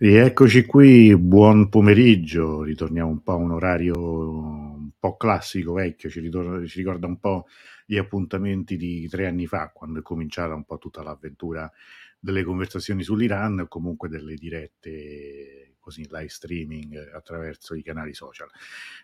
Rieccoci qui, buon pomeriggio, ritorniamo un po' a un orario un po' classico, vecchio, ci, ritorna, ci ricorda un po' gli appuntamenti di tre anni fa, quando è cominciata un po' tutta l'avventura delle conversazioni sull'Iran o comunque delle dirette così live streaming attraverso i canali social.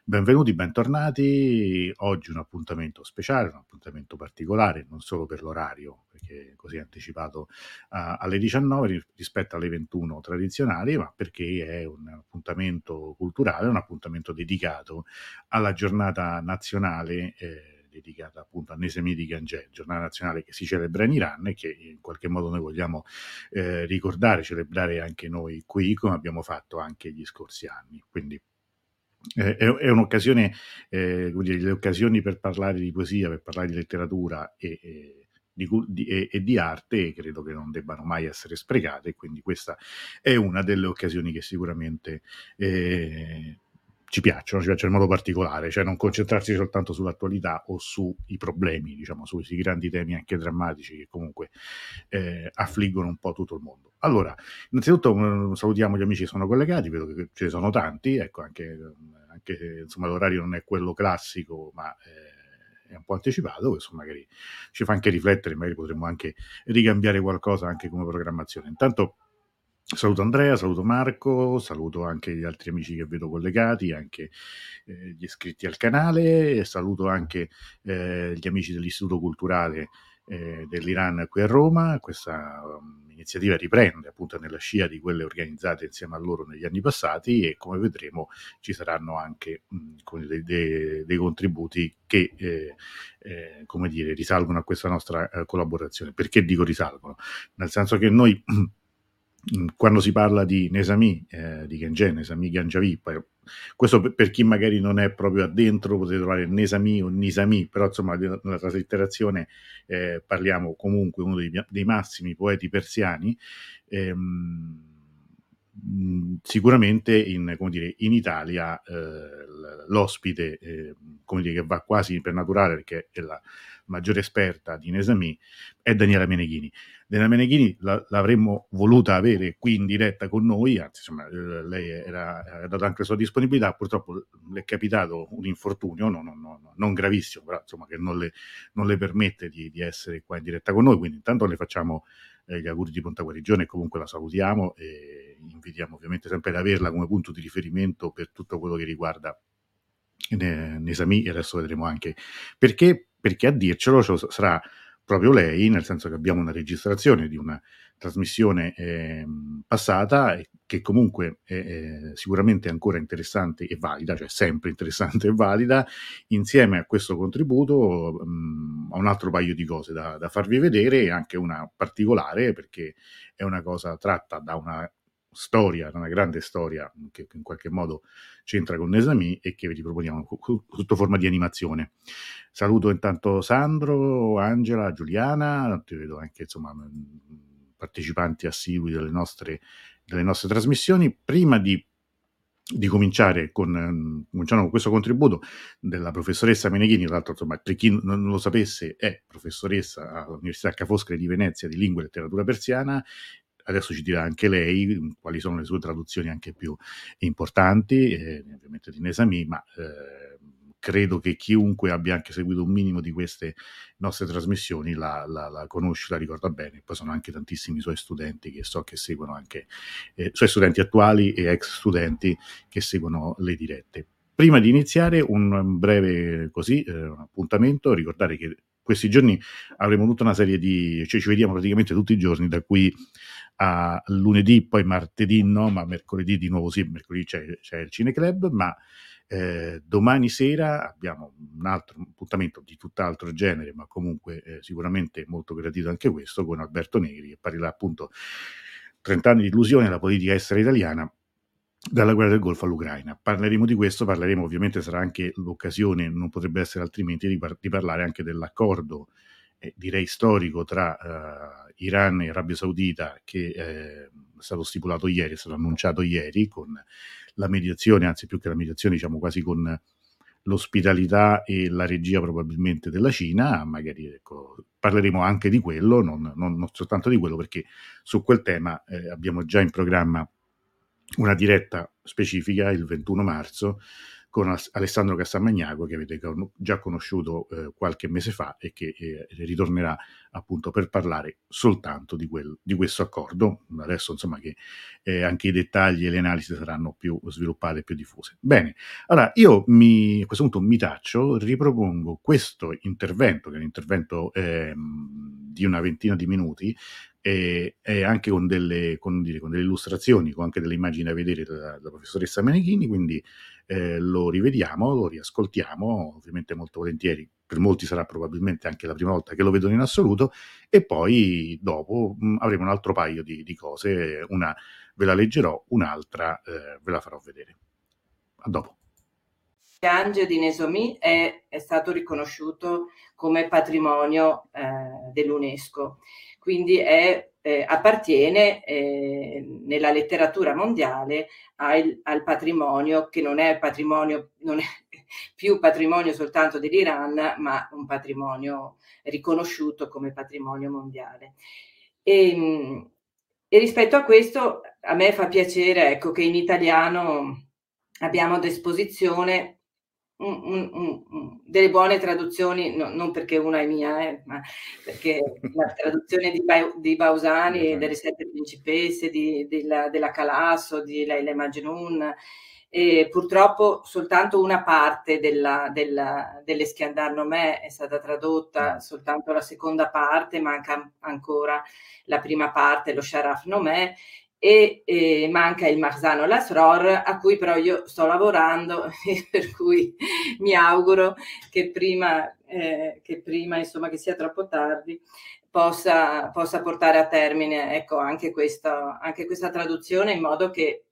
Benvenuti, bentornati. Oggi un appuntamento speciale, un appuntamento particolare, non solo per l'orario, perché così anticipato uh, alle 19 rispetto alle 21 tradizionali, ma perché è un appuntamento culturale, un appuntamento dedicato alla giornata nazionale. Eh, dedicata appunto a Nesemiti Ganjeh, giornata nazionale che si celebra in Iran e che in qualche modo noi vogliamo eh, ricordare, celebrare anche noi qui, come abbiamo fatto anche gli scorsi anni. Quindi eh, è, è, un'occasione, eh, dire, le occasioni per parlare di poesia, per parlare di letteratura e, e di, di, e, di arte credo che non debbano mai essere sprecate, quindi questa è una delle occasioni che sicuramente eh, ci piacciono, ci piacciono in modo particolare, cioè non concentrarsi soltanto sull'attualità o sui problemi, diciamo, sui, grandi temi anche drammatici che comunque eh, affliggono un po' tutto il mondo. Allora, innanzitutto mh, salutiamo gli amici che sono collegati, vedo che ce ne sono tanti, ecco, anche, anche se insomma, l'orario non è quello classico, ma... Eh, è un po' anticipato, questo magari ci fa anche riflettere, magari potremmo anche ricambiare qualcosa anche come programmazione. Intanto Saluto Andrea, saluto Marco, saluto anche gli altri amici che vedo collegati, anche eh, gli iscritti al canale, saluto anche eh, gli amici dell'Istituto Culturale eh, dell'Iran qui a Roma. Questa um, iniziativa riprende appunto nella scia di quelle organizzate insieme a loro negli anni passati e come vedremo ci saranno anche mh, dei, dei, dei, contributi che eh, eh, come dire, risalgono a questa nostra eh, collaborazione. Perché dico risalgono? Nel senso che noi Mm, quando si parla di Nesami, eh, di Gengen, Nesami Ganjavi, questo per, per, chi magari non è proprio addentro potete trovare Nesami o Nisami, però insomma nella traslitterazione eh, parliamo comunque uno dei, dei massimi poeti persiani. Ehm, sicuramente in, dire, in Italia eh, l'ospite eh, dire, che va quasi per naturale perché è la maggiore esperta di Nesami è Daniela Meneghini. Daniela Meneghini la, l'avremmo voluta avere qui in diretta con noi, anzi insomma eh, lei era, ha dato anche la sua disponibilità, purtroppo le è capitato un infortunio, no, no, no, non gravissimo, però insomma che non le, non le permette di, di, essere qua in diretta con noi, quindi intanto le facciamo eh, gli auguri di pronta guarigione e comunque la salutiamo e invitiamo ovviamente sempre ad averla come punto di riferimento per tutto quello che riguarda Nesami e adesso vedremo anche perché, perché a dircelo sarà proprio lei, nel senso che abbiamo una registrazione di una trasmissione eh, passata che comunque è, è sicuramente ancora interessante e valida, cioè sempre interessante e valida, insieme a questo contributo mh, a un altro paio di cose da, da farvi vedere e anche una particolare perché è una cosa tratta da una storia, una grande storia che in qualche modo c'entra con Nesami e che vi riproponiamo sotto forma di animazione. Saluto intanto Sandro, Angela, Giuliana, ti vedo anche insomma partecipanti assidui delle nostre, delle nostre trasmissioni. Prima di di cominciare con, con, questo contributo della professoressa Meneghini, tra l'altro insomma, per chi non lo sapesse è professoressa all'Università Ca' Foscari di Venezia di lingua e letteratura persiana adesso ci dirà anche lei quali sono le sue traduzioni anche più importanti, eh, ovviamente di Nesami, ma eh, credo che chiunque abbia anche seguito un minimo di queste nostre trasmissioni la, la, la conosce, la ricorda bene. Poi sono anche tantissimi suoi studenti che so che seguono anche, eh, suoi studenti attuali e ex studenti che seguono le dirette. Prima di iniziare un breve così, eh, un appuntamento, ricordare che questi giorni avremo tutta una serie di, cioè ci vediamo praticamente tutti i giorni, da qui a lunedì, poi martedì no, ma mercoledì di nuovo sì, mercoledì c'è, c'è il Cineclub, ma eh, domani sera abbiamo un altro appuntamento di tutt'altro genere, ma comunque eh, sicuramente molto gradito anche questo, con Alberto Negri, che parlerà appunto 30 anni di illusione, la politica estera italiana, dalla guerra del Golfo all'Ucraina. Parleremo di questo, parleremo ovviamente, sarà anche l'occasione, non potrebbe essere altrimenti, di, par- di parlare anche dell'accordo, eh, direi storico, tra uh, Iran e Arabia Saudita che eh, è stato stipulato ieri, è stato annunciato ieri con la mediazione, anzi più che la mediazione, diciamo quasi con l'ospitalità e la regia probabilmente della Cina, magari ecco, parleremo anche di quello, non, non, non, soltanto di quello, perché su quel tema eh, abbiamo già in programma una diretta specifica il 21 marzo con Alessandro Castamagnago che avete già conosciuto eh, qualche mese fa e che eh, ritornerà appunto per parlare soltanto di, quel, di questo accordo. Adesso insomma che eh, anche i dettagli e le analisi saranno più sviluppate e più diffuse. Bene, allora io mi, a questo punto mi taccio, ripropongo questo intervento, che è un intervento ehm, di una ventina di minuti, e, anche con delle, con, dire, con delle, illustrazioni, con anche delle immagini da vedere dalla, dalla professoressa Menechini, quindi eh, lo rivediamo, lo riascoltiamo, ovviamente molto volentieri, per molti sarà probabilmente anche la prima volta che lo vedono in assoluto, e poi dopo mh, avremo un altro paio di, di, cose, una ve la leggerò, un'altra eh, ve la farò vedere. A dopo. Gange di Nesomi è, è, stato riconosciuto come patrimonio eh, dell'UNESCO, quindi è eh, appartiene eh, nella letteratura mondiale al, al, patrimonio che non è patrimonio, non è più patrimonio soltanto dell'Iran, ma un patrimonio riconosciuto come patrimonio mondiale. E, e rispetto a questo, a me fa piacere ecco, che in italiano abbiamo a disposizione un, un, un, delle buone traduzioni, no, non perché una è mia, eh, ma perché la traduzione di, ba- di Bausani, esatto. delle Sette Principesse, di, della, della, Calasso, di Leila Majnun, e purtroppo soltanto una parte della, della, delle Schiandar Nomè è stata tradotta, mm. soltanto la seconda parte, manca ancora la prima parte, lo Sharaf Nomè, e, e manca il Marzano Lasror a cui però io sto lavorando e per cui mi auguro che prima, eh, che, prima insomma, che sia troppo tardi possa, possa portare a termine ecco, anche, questa, anche questa traduzione in modo che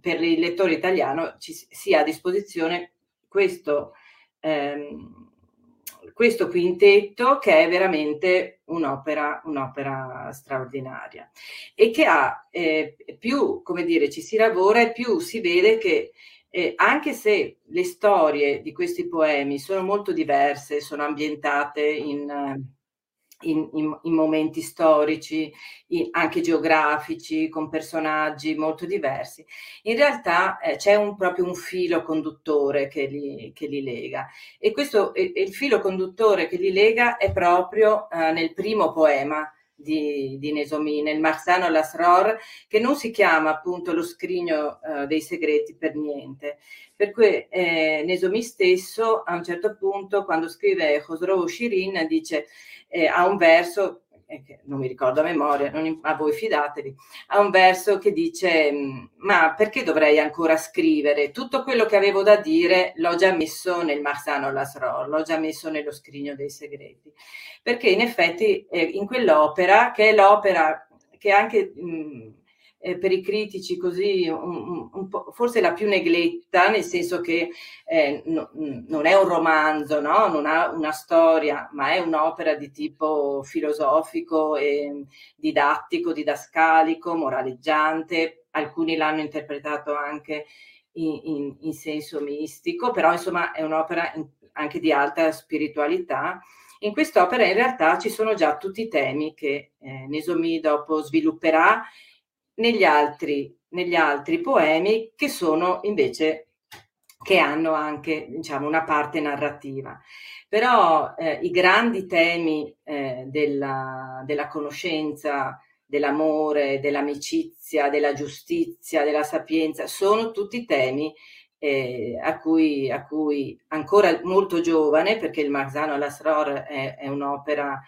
per il lettore italiano ci sia a disposizione questo ehm, questo quintetto che è veramente un'opera, un'opera straordinaria e che ha eh, più, come dire, ci si lavora e più si vede che eh, anche se le storie di questi poemi sono molto diverse, sono ambientate in in, in, in momenti storici, in, anche geografici, con personaggi molto diversi. In realtà eh, c'è un, proprio un filo conduttore che li, che li lega e questo il filo conduttore che li lega è proprio eh, nel primo poema di, di Nesomi, nel Marsano Lasror, che non si chiama appunto lo scrigno eh, dei segreti per niente. Per cui eh, Nesomi stesso a un certo punto, quando scrive Khosrow Shirin, dice eh, ha un verso che non mi ricordo a memoria, non, ma voi fidatevi, ha un verso che dice mm, ma perché dovrei ancora scrivere? Tutto quello che avevo da dire l'ho già messo nel Marsano Lasror, l'ho già messo nello scrigno dei segreti, perché in effetti eh, in quell'opera, che è l'opera che anche... Mh, mm, eh, per i critici così un, un forse la più negletta, nel senso che eh, no, non è un romanzo, no? non ha una storia, ma è un'opera di tipo filosofico, e didattico, didascalico, moraleggiante. Alcuni l'hanno interpretato anche in, in, in senso mistico, però insomma è un'opera in, anche di alta spiritualità. In quest'opera in realtà ci sono già tutti i temi che eh, Nesomi dopo svilupperà negli altri, negli altri poemi che sono invece che hanno anche diciamo, una parte narrativa. Però eh, i grandi temi eh, della, della, conoscenza, dell'amore, dell'amicizia, della giustizia, della sapienza, sono tutti temi eh, a, cui, a, cui, ancora molto giovane, perché il Marzano Lasror è, è un'opera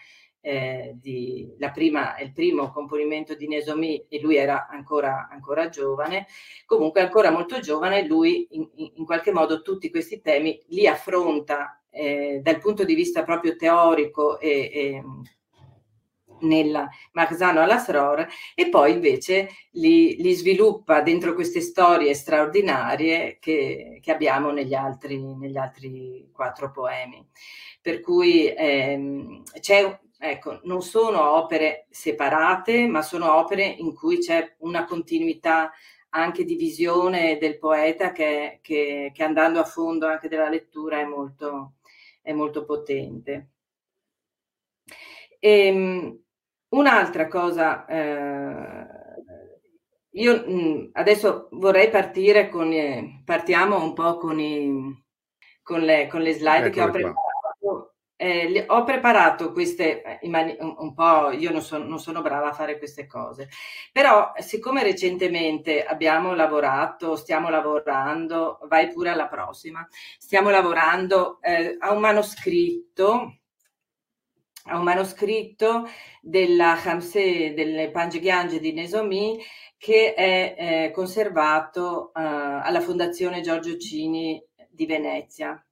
eh, di, prima, il primo componimento di Nesomi e lui era ancora, ancora giovane, comunque ancora molto giovane, lui in, in qualche modo tutti questi temi li affronta eh, dal punto di vista proprio teorico e, e nella Marzano all'Asror e poi invece li, li, sviluppa dentro queste storie straordinarie che, che abbiamo negli altri, negli altri, quattro poemi. Per cui ehm, c'è Ecco, non sono opere separate, ma sono opere in cui c'è una continuità anche di visione del poeta che, che, che andando a fondo anche della lettura è molto, è molto potente. E, ehm, un'altra cosa eh, io mh, mm, adesso vorrei partire con, eh, partiamo un po' con, i, con, le, con le slide Eccole che ho preparato. Eh, le, ho preparato queste, eh, mani- un, un, po', io non, so, non, sono brava a fare queste cose, però siccome recentemente abbiamo lavorato, stiamo lavorando, vai pure alla prossima, stiamo lavorando eh, a un manoscritto a un manoscritto della Hamse, delle Pangegiange di Nesomi che è eh, conservato eh, alla Fondazione Giorgio Cini di Venezia.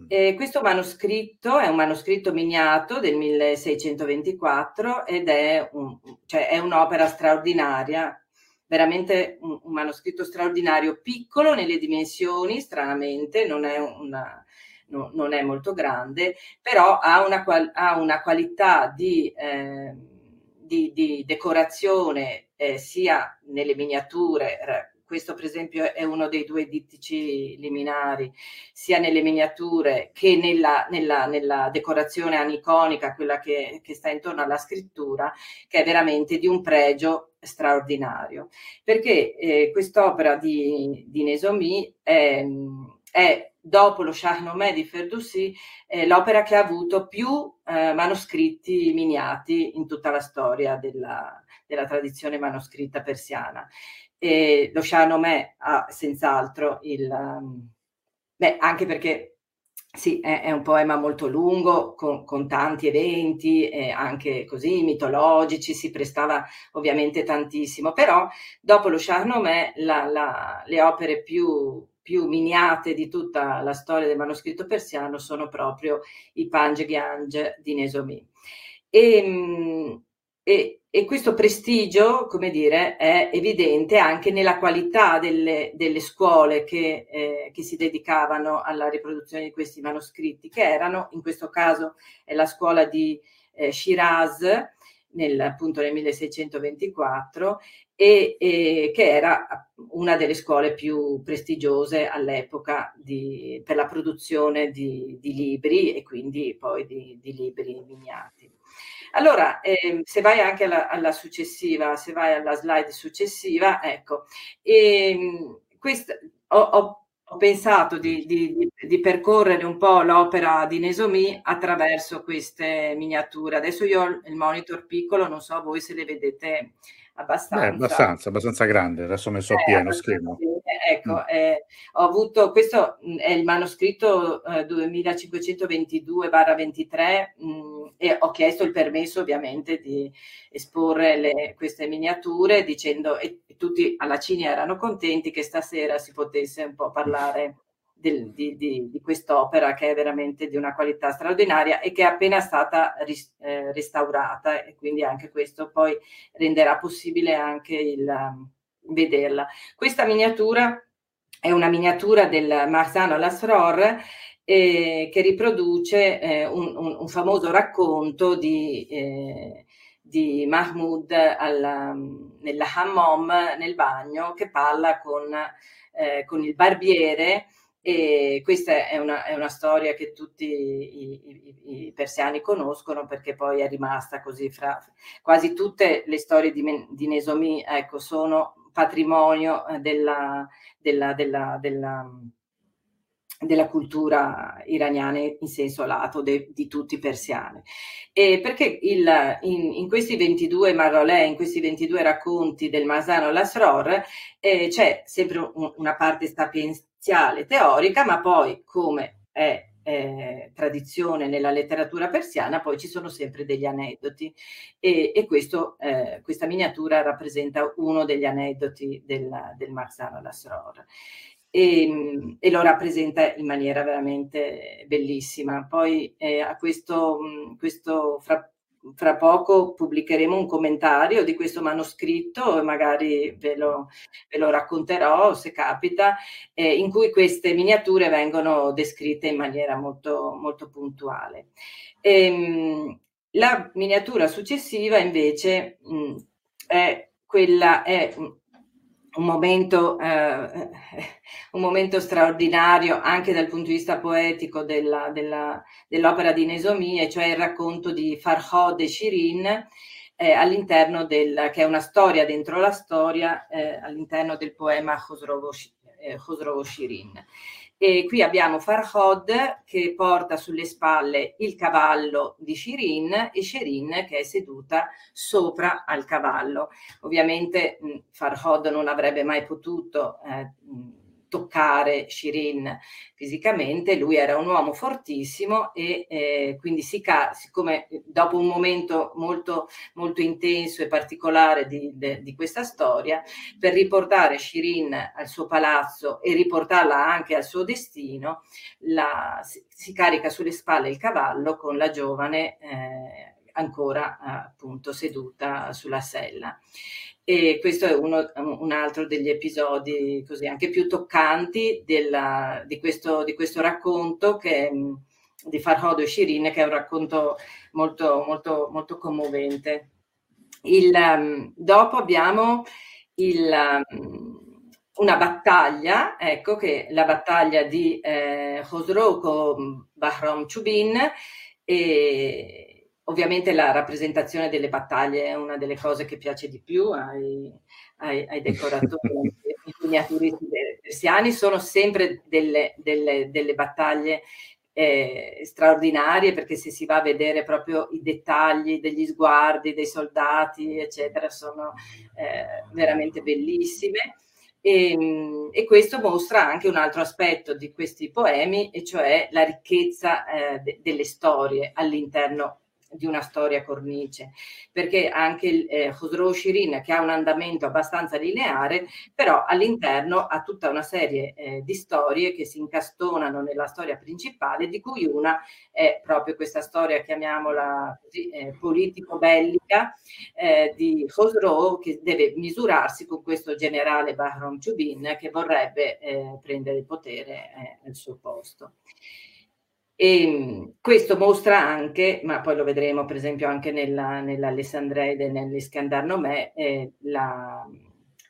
Mm. E questo manoscritto è un manoscritto miniato del 1624 ed è, un, cioè è un'opera straordinaria, veramente un, un, manoscritto straordinario, piccolo nelle dimensioni, stranamente, non è, una, no, non è molto grande, però ha una, ha una qualità di, eh, di, di decorazione eh, sia nelle miniature, questo per esempio è uno dei due dittici liminari, sia nelle miniature che nella, nella, nella decorazione aniconica, quella che, che, sta intorno alla scrittura, che è veramente di un pregio straordinario. Perché eh, quest'opera di, di Nesomi è, è dopo lo Shahnameh di Ferdowsi, eh, l'opera che ha avuto più eh, manoscritti miniati in tutta la storia della, della tradizione manoscritta persiana. E lo Shahnameh ha senz'altro il... Um, beh, anche perché sì, è, è, un poema molto lungo, con, con tanti eventi, eh, anche così mitologici, si prestava ovviamente tantissimo, però dopo lo la, le opere più più miniate di tutta la storia del manoscritto persiano sono proprio i Pange Gyange di Nesomi. E, mm, e, e, questo prestigio, come dire, è evidente anche nella qualità delle, delle scuole che, eh, che, si dedicavano alla riproduzione di questi manoscritti, che erano, in questo caso, è la scuola di eh, Shiraz, nel, appunto nel 1624 e, e, che era una delle scuole più prestigiose all'epoca di, per la produzione di, di, libri e quindi poi di, di libri miniati. Allora, eh, se vai anche alla, alla, successiva, se vai alla slide successiva, ecco, ehm, questa, ho, ho ho pensato di, di, di, percorrere un po' l'opera di Nesomi attraverso queste miniature. Adesso io ho il monitor piccolo, non so voi se le vedete abbastanza. Beh, abbastanza, abbastanza grande, adesso ho messo a eh, pieno schermo. Ecco, mm. eh, ho avuto, questo mm, è il manoscritto eh, 2522-23 mh, e ho chiesto il permesso ovviamente di esporre le, queste miniature dicendo, e, tutti alla Cini erano contenti che stasera si potesse un po' parlare del, di, di, di, quest'opera che è veramente di una qualità straordinaria e che è appena stata ris, eh, restaurata e quindi anche questo poi renderà possibile anche il um, vederla. Questa miniatura è una miniatura del Marzano Lasror eh, che riproduce eh, un, un, un, famoso racconto di, eh, di Mahmoud al, nella hammam, nel bagno, che parla con, eh, con il barbiere e questa è una, è una storia che tutti i, i, i, persiani conoscono perché poi è rimasta così fra quasi tutte le storie di, di Nesomi ecco, sono patrimonio eh, della, della, della, della, della cultura iraniana in senso lato de, di tutti i persiani. E perché il, in, in, questi 22 Marolè, in questi 22 racconti del Masano Lasror, eh, c'è sempre un, una parte sapienza iniziale teorica, ma poi come è eh, tradizione nella letteratura persiana, poi ci sono sempre degli aneddoti e, e questo, eh, questa miniatura rappresenta uno degli aneddoti del, del Marzano Lasror e, e, lo rappresenta in maniera veramente bellissima. Poi eh, a questo, questo fra, fra poco pubblicheremo un commentario di questo manoscritto e magari ve lo, ve lo racconterò se capita, eh, in cui queste miniature vengono descritte in maniera molto, molto puntuale. Ehm, la miniatura successiva invece mh, è quella, è un momento, eh, un momento, straordinario anche dal punto di vista poetico della, della, dell'opera di Nesomie, cioè il racconto di Farhod e Shirin, eh, all'interno del, che è una storia dentro la storia, eh, all'interno del poema Khosrow, eh, Khosrow Shirin. E qui abbiamo Farhod che porta sulle spalle il cavallo di Shirin e Shirin che è seduta sopra al cavallo. Ovviamente mh, Farhod non avrebbe mai potuto eh, toccare Shirin fisicamente, lui era un uomo fortissimo e eh, quindi si ca- siccome dopo un momento molto, molto intenso e particolare di, de, di, questa storia, per riportare Shirin al suo palazzo e riportarla anche al suo destino, la, si, si, carica sulle spalle il cavallo con la giovane eh, ancora appunto seduta sulla sella. E questo è uno, un altro degli episodi così anche più toccanti della, di, questo, di, questo, racconto che, di Farhod e Shirin, che è un racconto molto, molto, molto commovente. Il, um, dopo abbiamo il, um, una battaglia, ecco che la battaglia di eh, Khosrow con Bahram Chubin e Ovviamente la rappresentazione delle battaglie è una delle cose che piace di più ai, ai, ai decoratori, ai miniaturisti persiani, sono sempre delle, delle, delle battaglie eh, straordinarie perché se si va a vedere proprio i dettagli degli sguardi dei soldati, eccetera, sono eh, veramente bellissime. E, ehm, e, questo mostra anche un altro aspetto di questi poemi, e cioè la ricchezza eh, de, delle storie all'interno di una storia cornice, perché anche eh, Khosrow Shirin, che ha un andamento abbastanza lineare, però all'interno ha tutta una serie eh, di storie che si incastonano nella storia principale, di cui una è proprio questa storia, chiamiamola così, eh, politico-bellica, eh, di Khosrow, che deve misurarsi con questo generale Bahram Chubin, che vorrebbe eh, prendere il potere eh, al suo posto. E ehm, questo mostra anche, ma poi lo vedremo per esempio anche nella, nell'Alessandreide e nell'Iskandar Nomè, eh, la,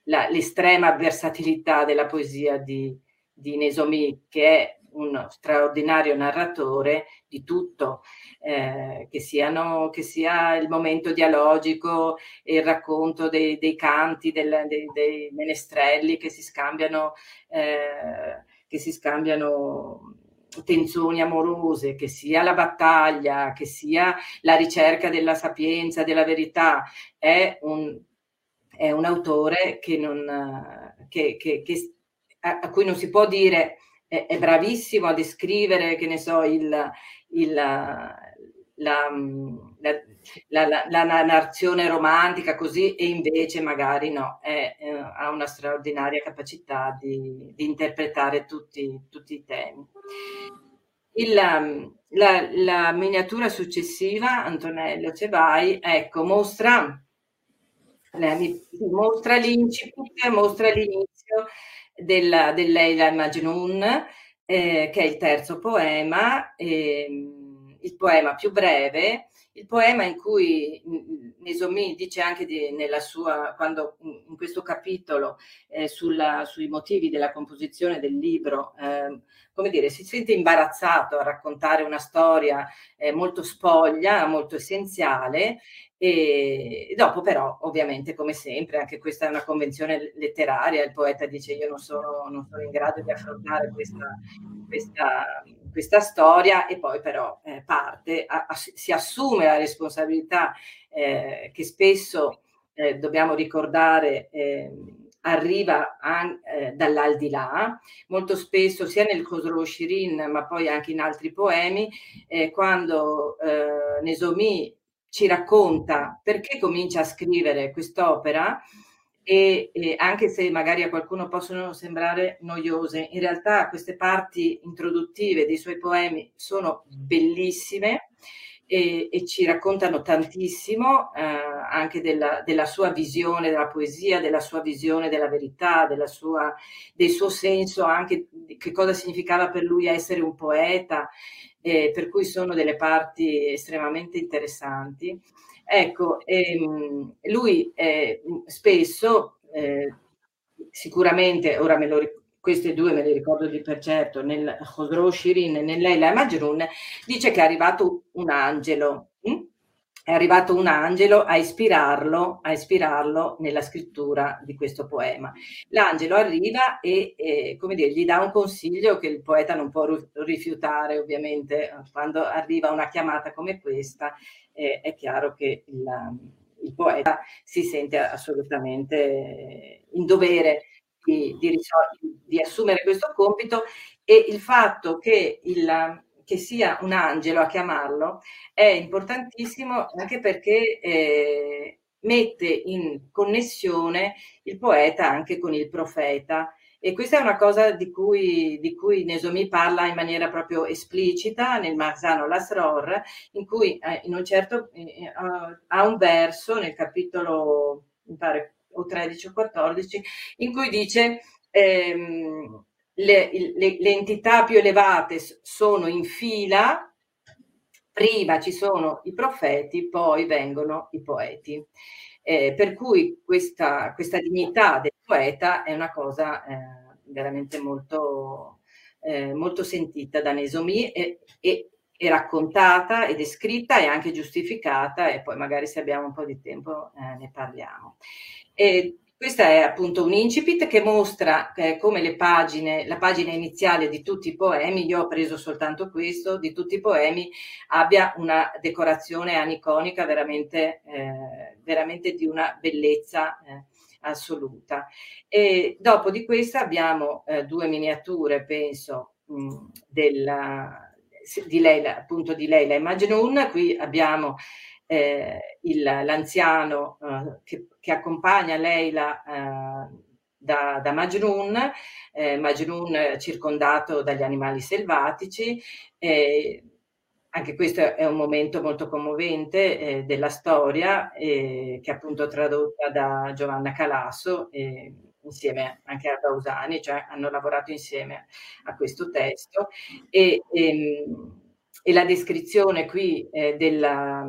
la, l'estrema versatilità della poesia di, di Nesomi, che è uno straordinario narratore di tutto, eh, che, siano, che, sia il momento dialogico il racconto dei, dei canti, del, dei, dei, menestrelli che si scambiano, eh, che si scambiano tensioni amorose, che sia la battaglia, che sia la ricerca della sapienza, della verità, è un, è un autore che non, che, che, che, a, a, cui non si può dire è, è, bravissimo a descrivere, che ne so, il, il, la, la, la, la, narrazione romantica così e invece magari no, è, è, ha una straordinaria capacità di, di interpretare tutti, tutti, i temi. Il, la, la, miniatura successiva, Antonello Cevai, ecco, mostra, mostra l'incipit, mostra l'inizio del, del Leila Majnun, eh, che è il terzo poema, eh, il poema più breve, il poema in cui Nesomi dice anche di, nella sua, quando in questo capitolo eh, sulla, sui motivi della composizione del libro, eh, come dire, si sente imbarazzato a raccontare una storia eh, molto spoglia, molto essenziale e dopo però, ovviamente, come sempre, anche questa è una convenzione letteraria, il poeta dice io non sono, non sono in grado di affrontare questa, questa questa storia e poi però eh, parte, a, a, si assume la responsabilità eh, che spesso eh, dobbiamo ricordare ehm, arriva an, eh, dall'aldilà, molto spesso sia nel Khosrow Shirin ma poi anche in altri poemi, eh, quando eh, Nesomi ci racconta perché comincia a scrivere quest'opera, e, e, anche se magari a qualcuno possono sembrare noiose, in realtà queste parti introduttive dei suoi poemi sono bellissime e, e ci raccontano tantissimo eh, anche della, della, sua visione della poesia, della sua visione della verità, della sua, del suo senso anche di che cosa significava per lui essere un poeta, eh, per cui sono delle parti estremamente interessanti. Ecco, ehm, lui eh, spesso, eh, sicuramente, ora me lo ricordo, queste due me le ricordo di per certo, nel Khosrow Shirin e nel Leila Majrun, dice che è arrivato un angelo. È arrivato un angelo a ispirarlo, a ispirarlo nella scrittura di questo poema. L'angelo arriva e, e come dire, gli dà un consiglio che il poeta non può rifiutare, ovviamente, quando arriva una chiamata come questa, eh, è chiaro che il, il, poeta si sente assolutamente in dovere di, di, di assumere questo compito e il fatto che il che sia un angelo a chiamarlo è importantissimo anche perché eh, mette in connessione il poeta anche con il profeta. E questa è una cosa di cui, di cui Nesomi parla in maniera proprio esplicita nel Marzano Lasror, in cui eh, in un certo, eh, ha un verso nel capitolo, mi pare, o 13 o 14, in cui dice ehm, le, le, le entità più elevate sono in fila, prima ci sono i profeti, poi vengono i poeti. Eh, per cui questa, questa, dignità del poeta è una cosa eh, veramente molto, eh, molto, sentita da Nesomi e, e, e, raccontata e descritta e anche giustificata e poi magari se abbiamo un po' di tempo eh, ne parliamo. E questa è appunto un incipit che mostra eh, come pagine, la pagina iniziale di tutti i poemi, io ho preso soltanto questo, di tutti i poemi, abbia una decorazione aniconica veramente, eh, veramente di una bellezza eh, assoluta. E dopo di questa abbiamo eh, due miniature, penso, mh, della, di Leila, appunto di Leila e Majnun. Qui abbiamo eh, il, l'anziano eh, che, che, accompagna Leila eh, da, da Majnun, eh, Majnun circondato dagli animali selvatici. anche questo è un momento molto commovente eh, della storia, che è appunto tradotta da Giovanna Calasso insieme anche a Bausani, cioè hanno lavorato insieme a questo testo e, e, ehm, e la descrizione qui eh, della,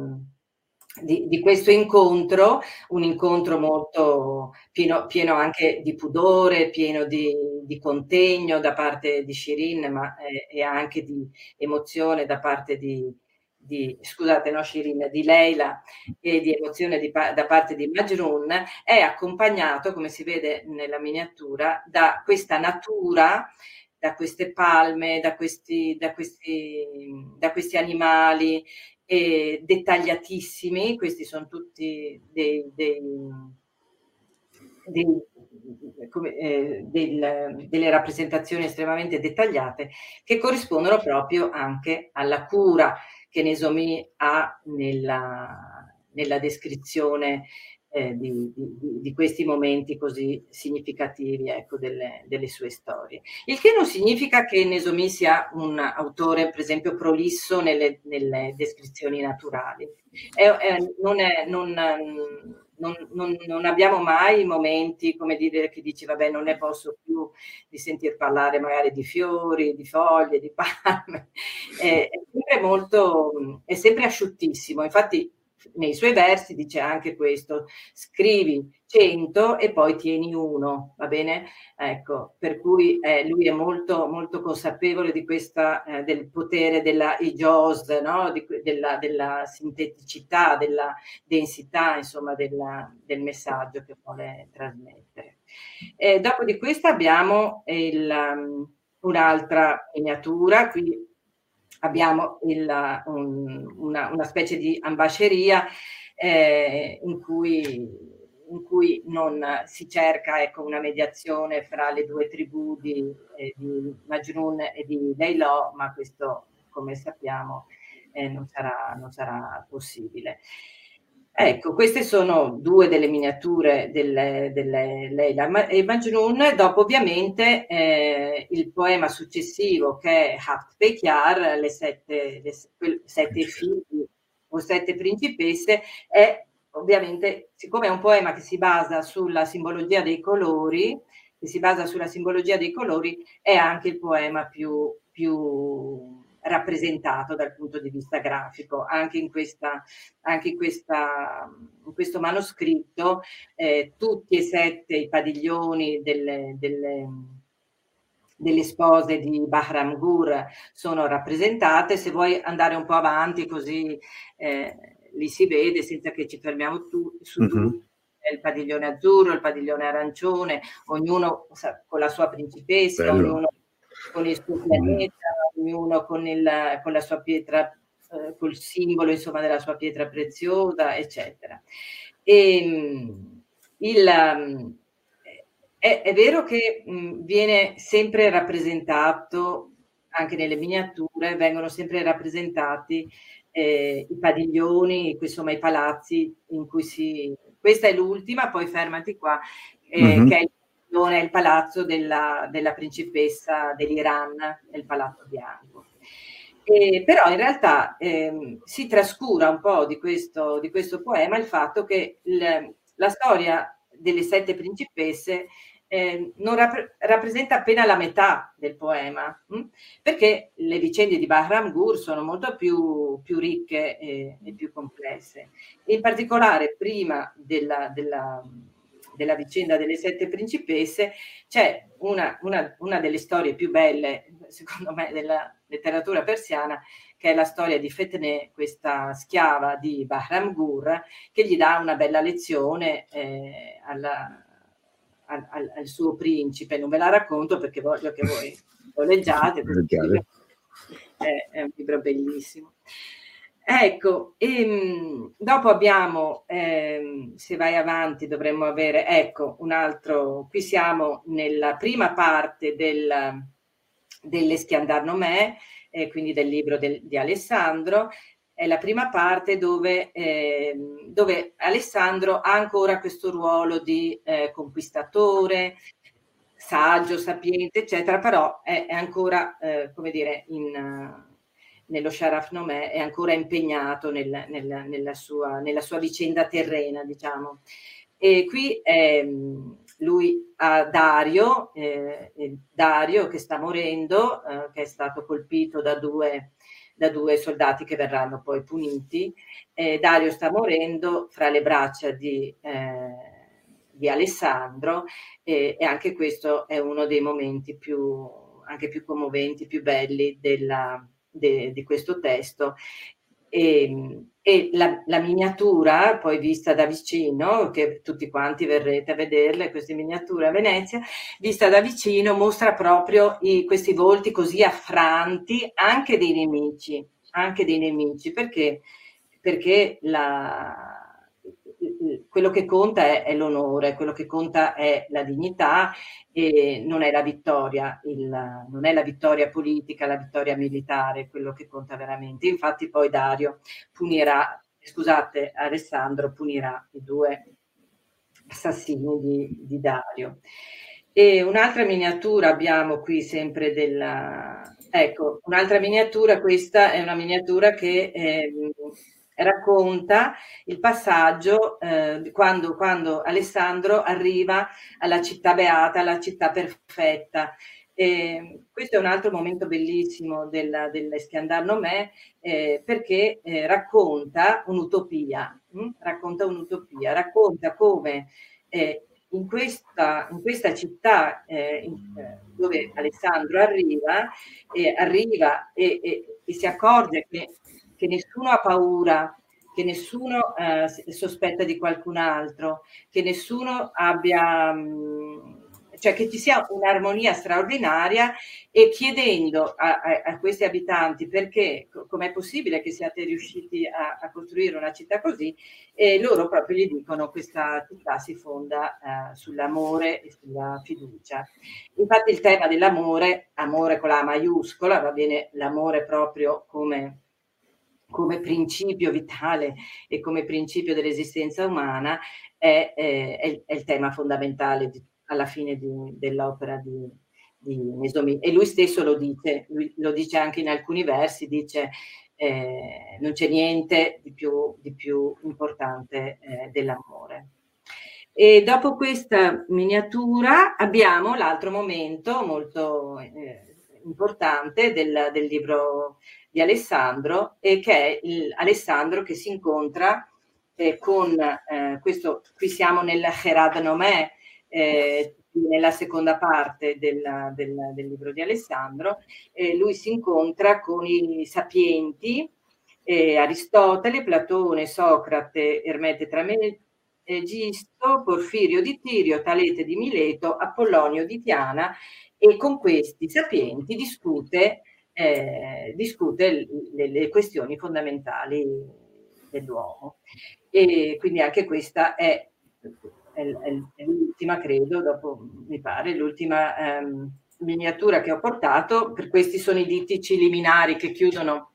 di, di, questo incontro, un incontro molto pieno, pieno anche di pudore, pieno di, di, contegno da parte di Shirin, ma eh, e anche di emozione da parte di, di, scusate, no Shirin, di Leila e di emozione da parte di Majrun, è accompagnato, come si vede nella miniatura, da questa natura da queste palme, da questi, da questi, da questi animali, eh, dettagliatissimi, questi sono tutti dei, dei, dei, come, eh, del, delle rappresentazioni estremamente dettagliate che corrispondono proprio anche alla cura che Nesomi ha nella, nella descrizione eh, di, di, di, questi momenti così significativi ecco, delle, delle, sue storie. Il che non significa che Nesomi sia un autore, per esempio, prolisso nelle, nelle descrizioni naturali. È, è, non, è, non, non, non, non, abbiamo mai momenti, come dire, che dici, vabbè, non ne posso più di sentir parlare magari di fiori, di foglie, di palme. È, sempre molto, è sempre asciuttissimo. Infatti, nei suoi versi dice anche questo, scrivi 100 e poi tieni uno, va bene? Ecco, per cui eh, lui è molto, molto consapevole di questa, eh, del potere della ijos, no? Di, della, della, sinteticità, della densità, insomma, della, del messaggio che vuole trasmettere. E dopo di questa abbiamo il, um, un'altra miniatura, qui abbiamo il, un, una, una, specie di ambasceria eh, in cui in cui non si cerca ecco, una mediazione fra le due tribù di, eh, di Majnun e di Leilò, ma questo, come sappiamo, eh, non, sarà, non sarà possibile. Ecco, queste sono due delle miniature delle, delle Leila. E Majnun, dopo ovviamente eh, il poema successivo che è Haft Pekyar, le sette, le sette figli o sette principesse, è ovviamente, siccome è un poema che si basa sulla simbologia dei colori, che si basa sulla simbologia dei colori, è anche il poema più, più rappresentato dal punto di vista grafico. Anche in, questa, anche in, questa, in questo manoscritto eh, tutti e sette i padiglioni delle, delle, delle spose di Bahram Gur sono rappresentate. Se vuoi andare un po' avanti così... Eh, li si vede senza che ci fermiamo tu, su mm-hmm. tutti il padiglione azzurro, il padiglione arancione, ognuno con la sua principessa, Bello. ognuno con il suo pianeta. Ognuno con, il, con, la sua pietra, eh, col simbolo insomma della sua pietra preziosa, eccetera. E, ehm, il, ehm, è, è, vero che mh, viene sempre rappresentato, anche nelle miniature, vengono sempre rappresentati eh, i padiglioni, insomma i palazzi in cui si... Questa è l'ultima, poi fermati qua, eh, mm-hmm. che è il è il palazzo della, della principessa dell'Iran, il palazzo bianco. E, però in realtà eh, si trascura un po' di questo, di questo poema il fatto che il, la storia delle sette principesse eh, non rap- rappresenta appena la metà del poema, mh? Hm? perché le vicende di Bahram Gur sono molto più, più ricche e, e, più complesse. In particolare, prima della, della della vicenda delle sette principesse, c'è una, una, una, delle storie più belle, secondo me, della letteratura persiana, che è la storia di Fetne, questa schiava di Bahram Gur, che gli dà una bella lezione eh, alla, al, al, suo principe. Non ve la racconto perché voglio che voi lo leggiate, è, è un libro bellissimo. Ecco, e, ehm, dopo abbiamo, eh, se vai avanti dovremmo avere, ecco, un altro, qui siamo nella prima parte del, dell'Eschiandarnomè, eh, quindi del libro del, di Alessandro, è la prima parte dove, eh, dove, Alessandro ha ancora questo ruolo di eh, conquistatore, saggio, sapiente, eccetera, però è, è ancora, eh, come dire, in nello Sharaf Nomè è ancora impegnato nel, nel, nella, sua, nella, sua, vicenda terrena, diciamo. E qui ehm, lui ha Dario, eh, Dario che sta morendo, eh, che è stato colpito da due, da due, soldati che verranno poi puniti. Eh, Dario sta morendo fra le braccia di, eh, di Alessandro e anche questo è uno dei momenti più, anche più commoventi, più belli della, de, di questo testo. E, ehm, e la, la, miniatura, poi vista da vicino, che tutti quanti verrete a vederle, queste miniature a Venezia, vista da vicino mostra proprio i, questi volti così affranti anche dei nemici, anche dei nemici, perché, perché la, quello che conta è, è, l'onore, quello che conta è la dignità e non è la vittoria, il, non è la vittoria politica, la vittoria militare, quello che conta veramente. Infatti poi Dario punirà, scusate, Alessandro punirà i due assassini di, di Dario. E un'altra miniatura abbiamo qui sempre della... Ecco, un'altra miniatura, questa è una miniatura che... Eh, racconta il passaggio eh, quando, quando, Alessandro arriva alla città beata, alla città perfetta. E questo è un altro momento bellissimo del, dell'Eschiandar Nomè eh, perché eh, racconta un'utopia, hm? racconta un'utopia, racconta come eh, in questa, in questa, città eh, in, eh, dove Alessandro arriva, arriva e, e, e si accorge che che nessuno ha paura, che nessuno eh, sospetta di qualcun altro, che nessuno abbia, mh, cioè che ci sia un'armonia straordinaria e chiedendo a, a, a questi abitanti perché com'è possibile che siate riusciti a, a costruire una città così, e loro proprio gli dicono questa città si fonda eh, sull'amore e sulla fiducia. Infatti il tema dell'amore, amore con la maiuscola, va bene l'amore proprio come come principio vitale e come principio dell'esistenza umana è, è, è il tema fondamentale di, alla fine di, dell'opera di, di Nesomi. E lui stesso lo dice, lo dice anche in alcuni versi, dice eh, non c'è niente di più, di più importante eh, dell'amore. E dopo questa miniatura abbiamo l'altro momento molto eh, importante del, del libro di Alessandro e che è il, Alessandro che si incontra eh, con eh, questo, qui siamo nel Herad Nomè, eh, nella seconda parte del, del, del libro di Alessandro, lui si incontra con i sapienti eh, Aristotele, Platone, Socrate, Ermete Tramegisto, Porfirio di Tirio, Talete di Mileto, Apollonio di Tiana e con questi sapienti discute, eh, discute le, le, questioni fondamentali dell'uomo. E quindi anche questa è, è, è l'ultima, credo, dopo mi pare, l'ultima ehm, miniatura che ho portato. Per questi sono i dittici liminari che chiudono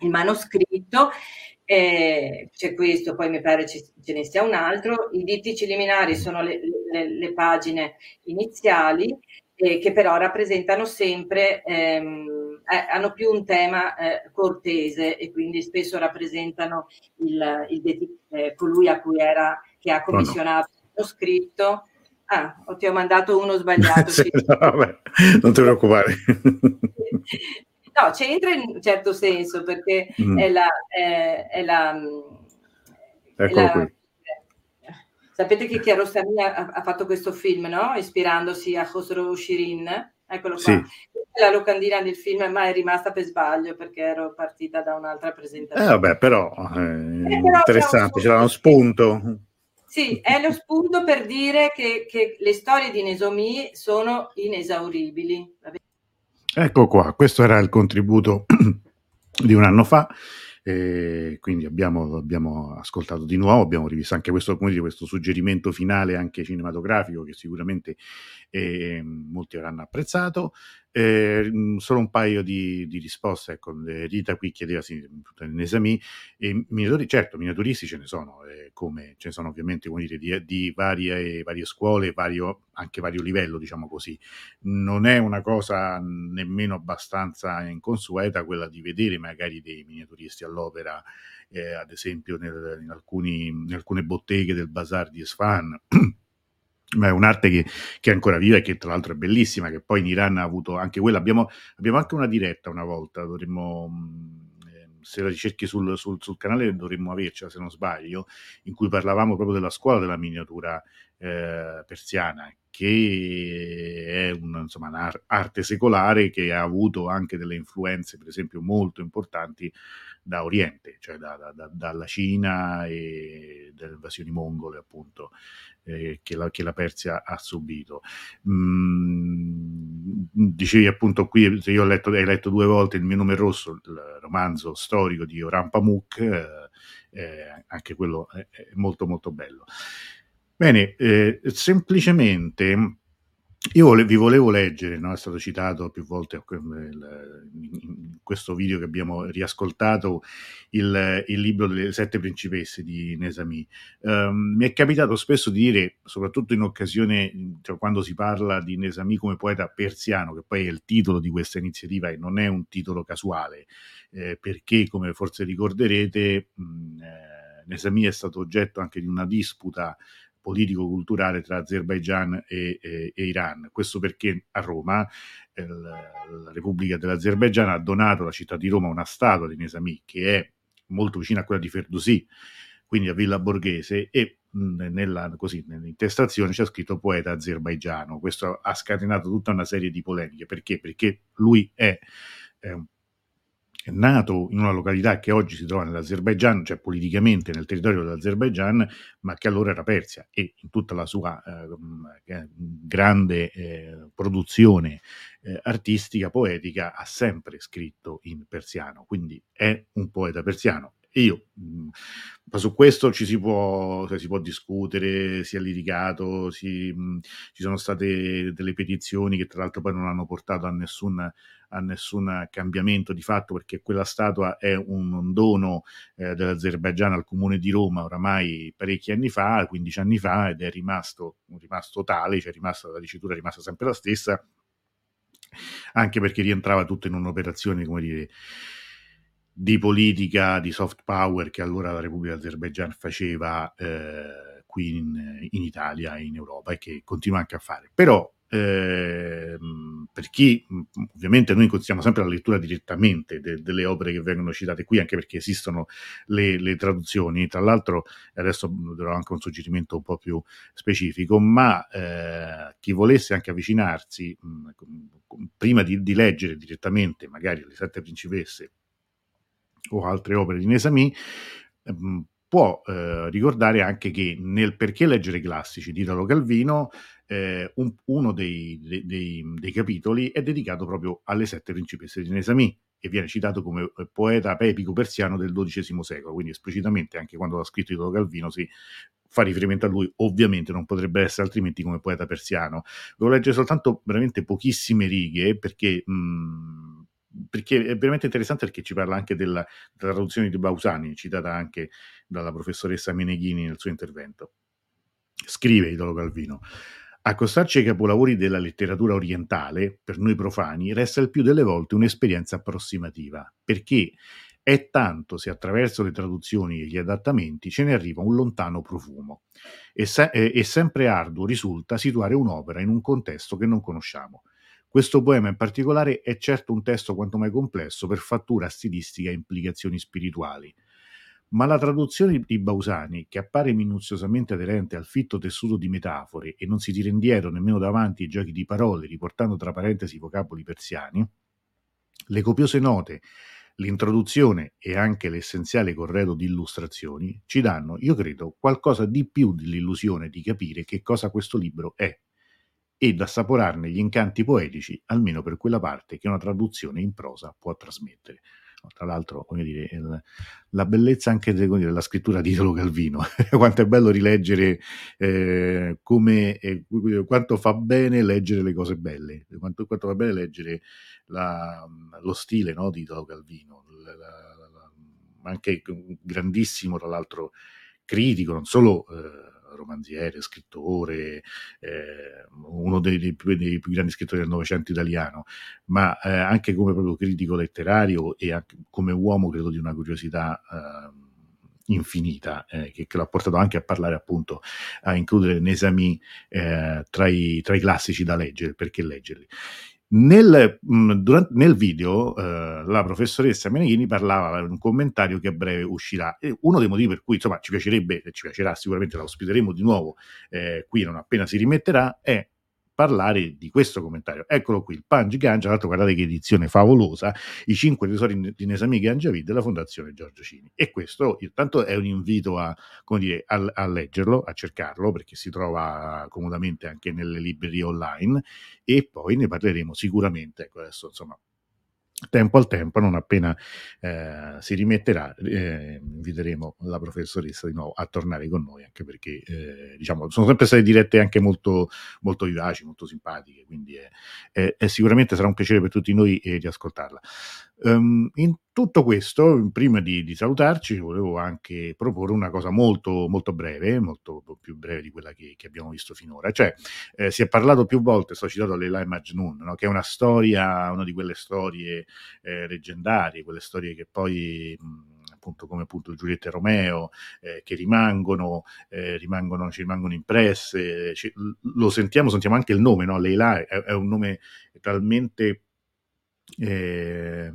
il manoscritto. Eh, c'è questo, poi mi pare ce, ce ne sia un altro. I dittici liminari sono le, le, le pagine iniziali eh, che però rappresentano sempre, ehm, eh, hanno più un tema eh, cortese e quindi spesso rappresentano il, il, eh, colui a cui era, che ha commissionato oh no. lo scritto. Ah, ti ho mandato uno sbagliato. sì, no, vabbè, non ti preoccupare. no, c'entra in un certo senso perché mm. è la... È, è la Eccolo la, qui. Sapete che Kiarostami ha, ha fatto questo film, no? Ispirandosi a Khosrow Shirin. Eccolo qua. Sì. La locandina del film, ma è rimasta per sbaglio perché ero partita da un'altra presentazione. Eh, vabbè, però, eh, eh, però interessante, c'era uno spunto. Sì, è lo spunto per dire che, che le storie di Nesomi sono inesauribili. Ecco qua, questo era il contributo di un anno fa. E quindi abbiamo, abbiamo, ascoltato di nuovo, abbiamo rivisto anche questo, dire, questo suggerimento finale anche cinematografico che sicuramente eh, molti avranno apprezzato. Eh, solo un paio di, di, risposte. Ecco, Rita qui chiedeva sì, in esami. E miniaturi, certo, miniaturisti ce ne sono, eh, come ce ne sono ovviamente come dire, di, di varie, varie, scuole, vario, anche vario livello, diciamo così. Non è una cosa nemmeno abbastanza inconsueta quella di vedere magari dei miniaturisti all'opera, eh, ad esempio nel, in, alcuni, in alcune botteghe del bazar di Esfahan ma è un'arte che, che, è ancora viva e che tra l'altro è bellissima, che poi in Iran ha avuto anche quella. Abbiamo, abbiamo anche una diretta una volta, dovremmo, mm, eh, se la ricerchi sul, sul, sul, canale dovremmo avercela se non sbaglio, in cui parlavamo proprio della scuola della miniatura eh, persiana, che è un, insomma, un'arte secolare che ha avuto anche delle influenze, per esempio, molto importanti da Oriente, cioè da, da, dalla Cina e dalle invasioni mongole, appunto, eh, che, la, che, la, Persia ha subito. Mm, dicevi appunto qui, io ho letto, hai letto due volte Il mio nome rosso, il romanzo storico di Oran Pamuk, eh, eh, anche quello è, è, molto molto bello. Bene, eh, semplicemente io vole, vi volevo leggere, no? è stato citato più volte in questo video che abbiamo riascoltato, il, il libro delle sette principesse di Nesami. Um, mi è capitato spesso di dire, soprattutto in occasione, cioè quando si parla di Nesami come poeta persiano, che poi è il titolo di questa iniziativa e non è un titolo casuale, eh, perché come forse ricorderete, mh, eh, Nesami è stato oggetto anche di una disputa politico-culturale tra Azerbaigian e, e, e, Iran. Questo perché a Roma eh, la Repubblica dell'Azerbaigian ha donato alla città di Roma una statua di Nesami che è molto vicina a quella di Ferdowsi, quindi a Villa Borghese, e nella, così, nell'intestazione c'è scritto poeta azerbaigiano. Questo ha scatenato tutta una serie di polemiche. Perché? Perché lui è, è un è nato in una località che oggi si trova nell'Azerbaigian, cioè politicamente nel territorio dell'Azerbaigian, ma che allora era Persia e in tutta la sua eh, grande eh, produzione eh, artistica, poetica, ha sempre scritto in persiano, quindi è un poeta persiano io, mm, su questo ci si può, cioè, si può discutere, si è litigato, si, mm, ci sono state delle petizioni che tra l'altro poi non hanno portato a nessun, a nessun cambiamento di fatto perché quella statua è un dono eh, dell'Azerbaigian al comune di Roma oramai parecchi anni fa, 15 anni fa, ed è rimasto, rimasto tale, cioè rimasta, la dicitura è rimasta sempre la stessa, anche perché rientrava tutto in un'operazione, come dire, di politica di soft power che allora la Repubblica Azerbaijan faceva eh, qui in, in, Italia e in Europa e che continua anche a fare. Però eh, per chi ovviamente noi consigliamo sempre la lettura direttamente de, delle opere che vengono citate qui, anche perché esistono le, le, traduzioni. Tra l'altro, adesso darò anche un suggerimento un po' più specifico, ma eh, chi volesse anche avvicinarsi mh, prima di, di leggere direttamente, magari le sette principesse o altre opere di Nesami, ehm, può eh, ricordare anche che nel Perché leggere i classici di Italo Calvino eh, un, uno dei, dei, dei, capitoli è dedicato proprio alle sette principesse di Nesami e viene citato come eh, poeta epico persiano del XII secolo, quindi esplicitamente anche quando l'ha scritto Italo Calvino si fa riferimento a lui, ovviamente non potrebbe essere altrimenti come poeta persiano. Devo leggere soltanto veramente pochissime righe perché... Mh, perché è veramente interessante perché ci parla anche della, della traduzione di Bausani, citata anche dalla professoressa Meneghini nel suo intervento. Scrive Italo Calvino. Accostarci ai capolavori della letteratura orientale, per noi profani, resta il più delle volte un'esperienza approssimativa, perché è tanto se attraverso le traduzioni e gli adattamenti ce ne arriva un lontano profumo. E, se- e sempre arduo risulta situare un'opera in un contesto che non conosciamo. Questo poema in particolare è certo un testo quanto mai complesso per fattura stilistica e implicazioni spirituali, ma la traduzione di Bausani, che appare minuziosamente aderente al fitto tessuto di metafore e non si tira indietro nemmeno davanti ai giochi di parole, riportando tra parentesi vocaboli persiani, le copiose note, l'introduzione e anche l'essenziale corredo di illustrazioni ci danno, io credo, qualcosa di più dell'illusione di capire che cosa questo libro è e d'assaporarne gli incanti poetici, almeno per quella parte che una traduzione in prosa può trasmettere. Tra l'altro, come dire, la bellezza anche della scrittura di Italo Calvino, quanto è bello rileggere eh, come, eh, quanto fa bene leggere le cose belle, quanto, quanto fa bene leggere la, lo stile no, di Italo Calvino, la, la, anche grandissimo, tra l'altro, critico, non solo... Eh, romanziere, scrittore, eh, uno dei, dei, più, dei, più, grandi scrittori del Novecento italiano, ma eh, anche come proprio critico letterario e come uomo credo di una curiosità eh, infinita eh, che, che l'ha portato anche a parlare appunto a includere Nesami eh, tra i, tra, i, classici da leggere perché leggerli nel, durante, nel video uh, la professoressa Meneghini parlava in un commentario che a breve uscirà. E uno dei motivi per cui insomma, ci piacerebbe, e ci piacerà sicuramente, la ospiteremo di nuovo eh, qui non appena si rimetterà, è parlare di questo commentario. Eccolo qui, il Pangi Gangia, tra l'altro guardate che edizione favolosa, i cinque tesori di Nesami Gangiavi della Fondazione Giorgio Cini. E questo intanto è un invito a, dire, a, a, leggerlo, a cercarlo, perché si trova comodamente anche nelle librerie online e poi ne parleremo sicuramente. Ecco, adesso insomma tempo al tempo, non appena eh, si rimetterà, eh, inviteremo la professoressa di nuovo a tornare con noi, anche perché eh, diciamo, sono sempre state dirette anche molto, molto vivaci, molto simpatiche, quindi è, è, è sicuramente sarà un piacere per tutti noi eh, di ascoltarla. Um, in tutto questo, prima di, di, salutarci, volevo anche proporre una cosa molto, molto breve, molto più breve di quella che, che abbiamo visto finora. Cioè, eh, si è parlato più volte, sto citando Leila Majnun, no? che è una storia, una di quelle storie eh, leggendarie, quelle storie che poi... Mh, come appunto Giulietta e Romeo, eh, che rimangono, eh, rimangono, ci rimangono impresse, ci, lo sentiamo, sentiamo anche il nome, no? Leila è, è un nome talmente eh,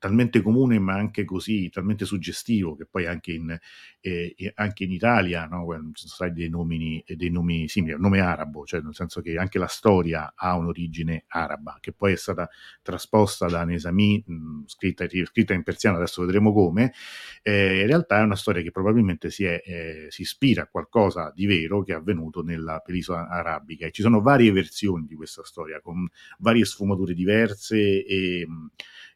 talmente comune ma anche così, talmente suggestivo che poi anche in, eh, anche in Italia no, ci sono dei nomi, dei nomi simili, un nome arabo, cioè nel senso che anche la storia ha un'origine araba, che poi è stata trasposta da Nesami, mh, scritta, scritta, in persiano, adesso vedremo come, eh, in realtà è una storia che probabilmente si, è, eh, si ispira a qualcosa di vero che è avvenuto nella penisola arabica. E ci sono varie versioni di questa storia con varie sfumature diverse e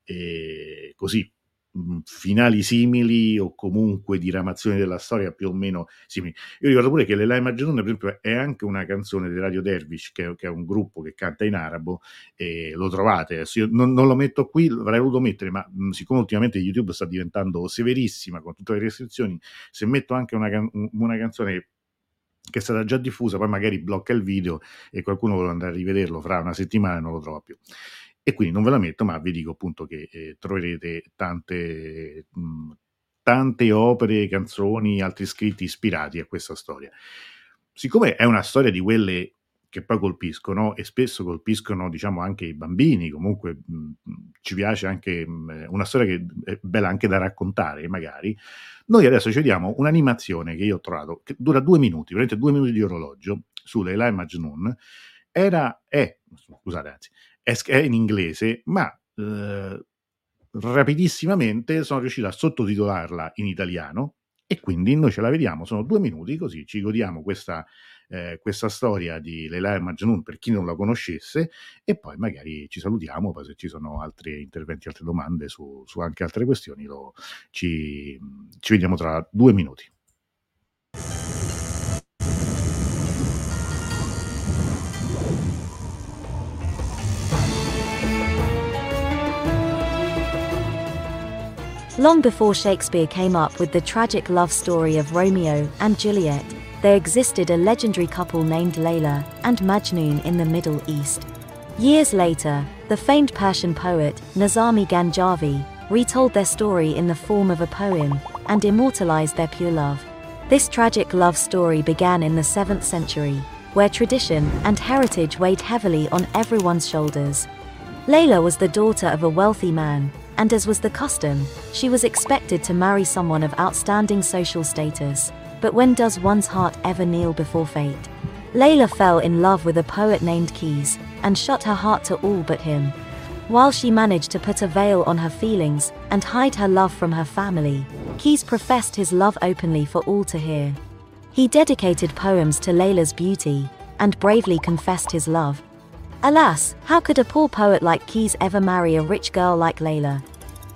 e così mm, finali simili o comunque diramazioni della storia più o meno simili. Io ricordo pure che l'Elai Majnun, per esempio, è anche una canzone di Radio Dervish, che, che, è un gruppo che canta in arabo, e lo trovate. Io non, non lo metto qui, l'avrei voluto mettere, ma mh, mm, siccome ultimamente YouTube sta diventando severissima con tutte le restrizioni, se metto anche una, una canzone che è stata già diffusa, poi magari blocca il video e qualcuno vuole andare a rivederlo fra una settimana e non lo trova più e quindi non ve la metto, ma vi dico appunto che eh, troverete tante, mh, tante opere, canzoni, altri scritti ispirati a questa storia. Siccome è una storia di quelle che poi colpiscono e spesso colpiscono diciamo anche i bambini, comunque mh, ci piace anche mh, una storia che è bella anche da raccontare magari, noi adesso ci vediamo un'animazione che io ho trovato, che dura due minuti, veramente due minuti di orologio, su Leila Majnun, era, è, scusate anzi, è, in inglese, ma eh, rapidissimamente sono riuscito a sottotitolarla in italiano e quindi noi ce la vediamo, sono due minuti così ci godiamo questa, eh, questa storia di Leila e Majnun per chi non la conoscesse e poi magari ci salutiamo, poi se ci sono altri interventi, altre domande su, su anche altre questioni lo, ci, ci vediamo tra due minuti. Long before Shakespeare came up with the tragic love story of Romeo and Juliet, there existed a legendary couple named Layla and Majnun in the Middle East. Years later, the famed Persian poet Nazami Ganjavi retold their story in the form of a poem and immortalized their pure love. This tragic love story began in the 7th century, where tradition and heritage weighed heavily on everyone's shoulders. Layla was the daughter of a wealthy man and as was the custom, she was expected to marry someone of outstanding social status. But when does one's heart ever kneel before fate? Layla fell in love with a poet named Keys, and shut her heart to all but him. While she managed to put a veil on her feelings and hide her love from her family, Keys professed his love openly for all to hear. He dedicated poems to Layla's beauty, and bravely confessed his love, Alas, how could a poor poet like Keys ever marry a rich girl like Layla?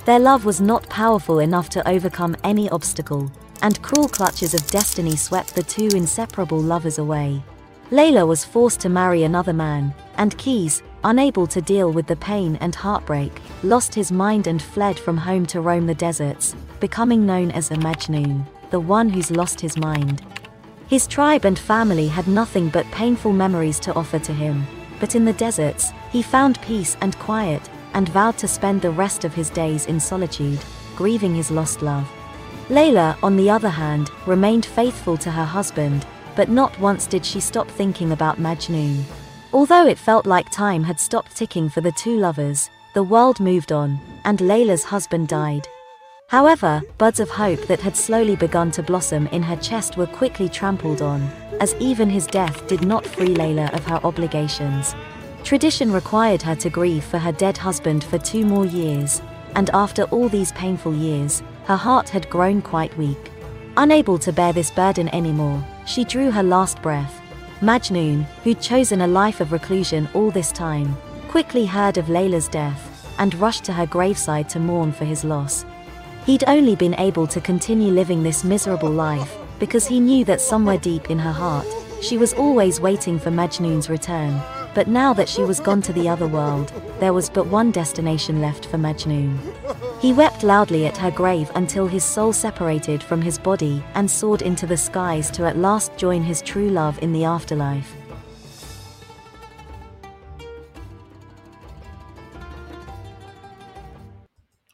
Their love was not powerful enough to overcome any obstacle, and cruel clutches of destiny swept the two inseparable lovers away. Layla was forced to marry another man, and Keys, unable to deal with the pain and heartbreak, lost his mind and fled from home to roam the deserts, becoming known as a Majnun, the one who's lost his mind. His tribe and family had nothing but painful memories to offer to him, but in the deserts, he found peace and quiet, and vowed to spend the rest of his days in solitude, grieving his lost love. Layla, on the other hand, remained faithful to her husband, but not once did she stop thinking about Majnun. Although it felt like time had stopped ticking for the two lovers, the world moved on, and Layla's husband died. However, buds of hope that had slowly begun to blossom in her chest were quickly trampled on, as even his death did not free Layla of her obligations. Tradition required her to grieve for her dead husband for two more years, and after all these painful years, her heart had grown quite weak. Unable to bear this burden anymore, she drew her last breath. Majnun, who'd chosen a life of reclusion all this time, quickly heard of Layla's death, and rushed to her graveside to mourn for his loss. He'd only been able to continue living this miserable life because he knew that somewhere deep in her heart, she was always waiting for Majnun's return. But now that she was gone to the other world, there was but one destination left for Majnun. He wept loudly at her grave until his soul separated from his body and soared into the skies to at last join his true love in the afterlife.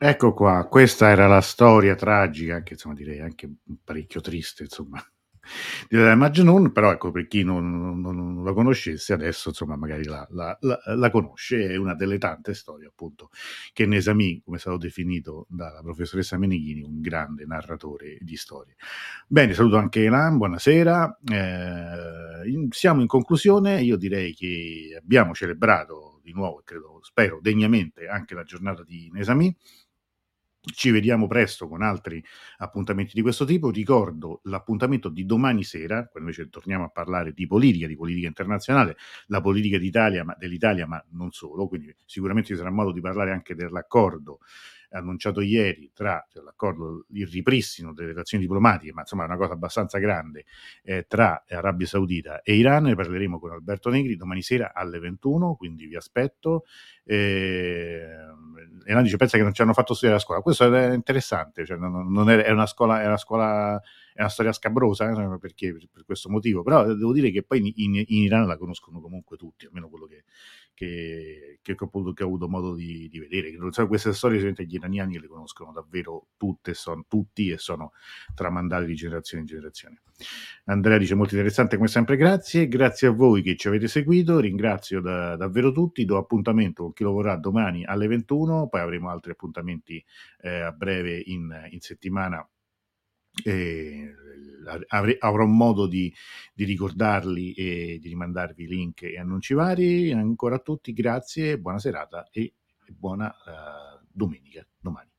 Ecco qua, questa era la storia tragica, anche insomma direi anche parecchio triste, insomma, di Majnun, però ecco per chi non, non, non la conoscesse adesso insomma magari la, la, la, la, conosce, è una delle tante storie appunto che Nesami, come è stato definito dalla professoressa Meneghini, un grande narratore di storie. Bene, saluto anche Elan, buonasera, eh, in, siamo in conclusione, io direi che abbiamo celebrato di nuovo, credo, spero degnamente anche la giornata di Nesami, ci vediamo presto con altri appuntamenti di questo tipo. Ricordo l'appuntamento di domani sera, quando invece torniamo a parlare di politica, di politica internazionale, la politica ma, dell'Italia, ma non solo. Quindi sicuramente ci sarà modo di parlare anche dell'accordo annunciato ieri tra cioè, l'accordo, il ripristino delle relazioni diplomatiche, ma insomma è una cosa abbastanza grande, eh, tra Arabia Saudita e Iran. Ne parleremo con Alberto Negri domani sera alle 21, quindi vi aspetto. Eh, Iran dice pensa che non ci hanno fatto studiare a scuola. Questo è interessante, cioè, non, non è, è, una scuola, è una scola è una storia scabrosa eh, perché, per questo motivo, però devo dire che poi in, in, Iran la conoscono comunque tutti, almeno quello che, che, che, ho, potuto, che ho, avuto modo di, di vedere. So, queste storie gli iraniani le conoscono davvero tutte, sono, tutti e sono tramandate di generazione in generazione. Andrea dice molto interessante come sempre, grazie. Grazie a voi che ci avete seguito, ringrazio da, davvero tutti, do appuntamento con chi lo vorrà domani alle 21, poi avremo altri appuntamenti eh, a breve in, in settimana eh, avrò modo di, di, ricordarli e di rimandarvi link e annunci vari. Ancora a tutti, grazie, buona serata e buona uh, domenica. domani.